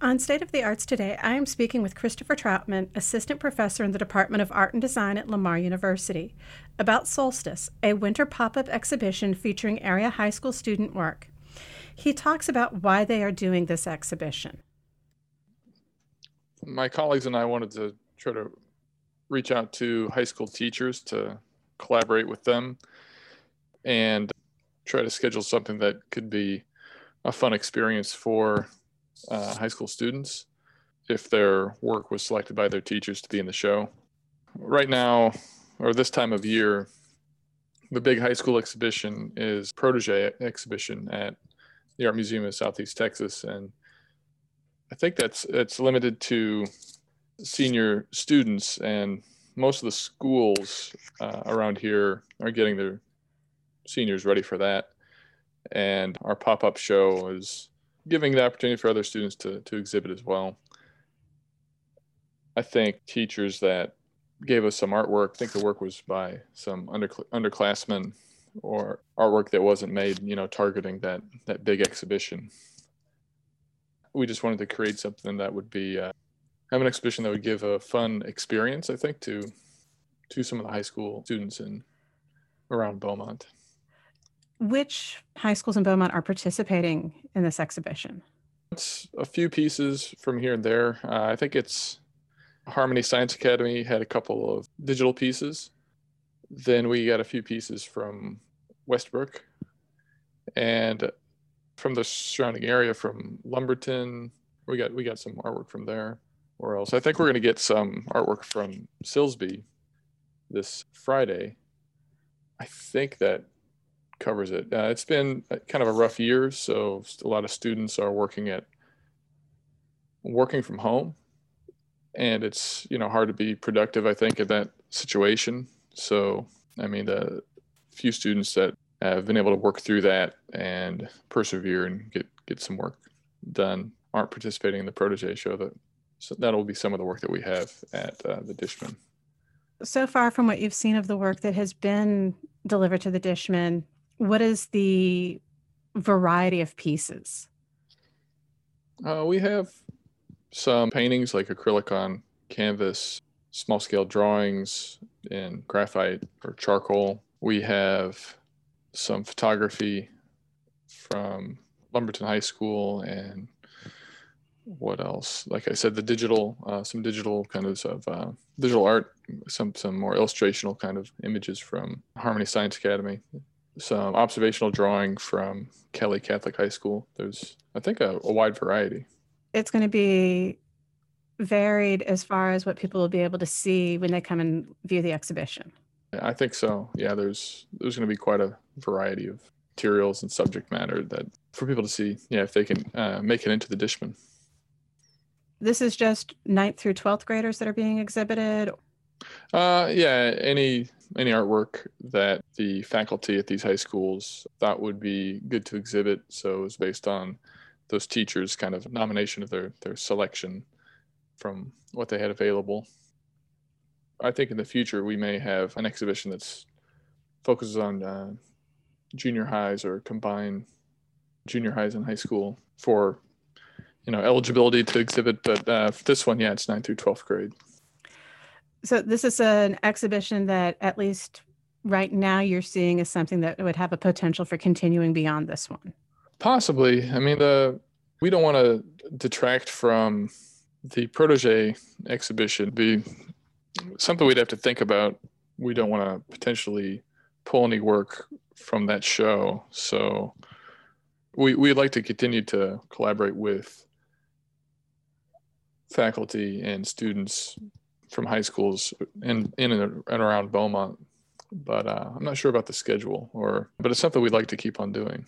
On State of the Arts today, I am speaking with Christopher Troutman, Assistant Professor in the Department of Art and Design at Lamar University, about Solstice, a winter pop up exhibition featuring area high school student work. He talks about why they are doing this exhibition. My colleagues and I wanted to try to reach out to high school teachers to collaborate with them and try to schedule something that could be a fun experience for uh, high school students if their work was selected by their teachers to be in the show. Right now, or this time of year, the big high school exhibition is Protege exhibition at the Art Museum of Southeast Texas, and I think that's it's limited to senior students, and most of the schools uh, around here are getting their seniors ready for that. And our pop-up show is giving the opportunity for other students to, to exhibit as well. I think teachers that gave us some artwork, I think the work was by some under, underclassmen or artwork that wasn't made, you know, targeting that, that big exhibition. We just wanted to create something that would be, uh, have an exhibition that would give a fun experience, I think, to, to some of the high school students in around Beaumont. Which high schools in Beaumont are participating in this exhibition? It's a few pieces from here and there. Uh, I think it's Harmony Science Academy had a couple of digital pieces. Then we got a few pieces from Westbrook and from the surrounding area from Lumberton. We got we got some artwork from there. Or else I think we're going to get some artwork from Silsbee this Friday. I think that covers it. Uh, it's been kind of a rough year, so a lot of students are working at working from home, and it's you know hard to be productive. I think in that situation. So I mean, the few students that have been able to work through that and persevere and get get some work done aren't participating in the protege show. That so that'll be some of the work that we have at uh, the Dishman. So far, from what you've seen of the work that has been delivered to the Dishman, what is the variety of pieces? Uh, we have some paintings like acrylic on canvas, small scale drawings in graphite or charcoal. We have some photography from Lumberton High School and what else? Like I said, the digital, uh, some digital kind of, of uh, digital art, some some more illustrational kind of images from Harmony Science Academy some observational drawing from Kelly Catholic High School. There's, I think, a, a wide variety. It's going to be varied as far as what people will be able to see when they come and view the exhibition. I think so. Yeah, there's there's going to be quite a variety of materials and subject matter that for people to see. Yeah, if they can uh, make it into the Dishman. This is just ninth through twelfth graders that are being exhibited. Uh, yeah, any any artwork that the faculty at these high schools thought would be good to exhibit. So it was based on those teachers' kind of nomination of their their selection from what they had available. I think in the future we may have an exhibition that's focuses on uh, junior highs or combined junior highs and high school for you know eligibility to exhibit. But uh, this one, yeah, it's 9th through 12th grade so this is an exhibition that at least right now you're seeing as something that would have a potential for continuing beyond this one. Possibly. I mean the we don't want to detract from the protege exhibition. Be something we'd have to think about we don't want to potentially pull any work from that show. So we, we'd like to continue to collaborate with faculty and students from high schools in in and around Beaumont, but uh, I'm not sure about the schedule or. But it's something we'd like to keep on doing.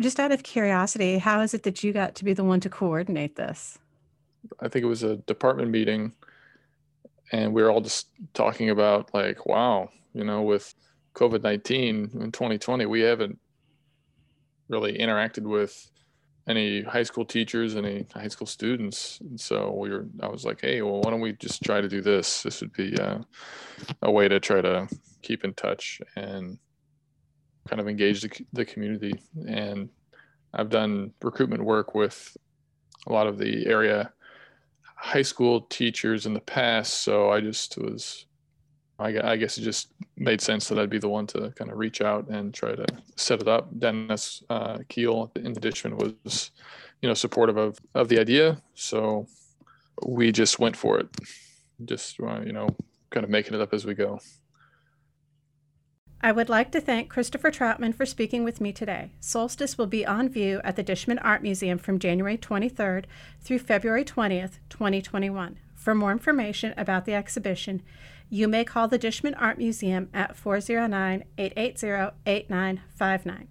Just out of curiosity, how is it that you got to be the one to coordinate this? I think it was a department meeting, and we were all just talking about like, wow, you know, with COVID nineteen in 2020, we haven't really interacted with any high school teachers, any high school students. And so we were, I was like, hey, well, why don't we just try to do this? This would be uh, a way to try to keep in touch and kind of engage the, the community. And I've done recruitment work with a lot of the area high school teachers in the past. So I just was, I guess it just made sense that I'd be the one to kind of reach out and try to set it up. Dennis uh, Keel in addition was, you know, supportive of, of the idea. So we just went for it. Just, uh, you know, kind of making it up as we go. I would like to thank Christopher Troutman for speaking with me today. Solstice will be on view at the Dishman Art Museum from January 23rd through February 20th, 2021. For more information about the exhibition, you may call the Dishman Art Museum at 409 880 8959.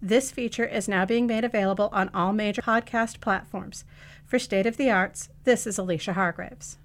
This feature is now being made available on all major podcast platforms. For State of the Arts, this is Alicia Hargreaves.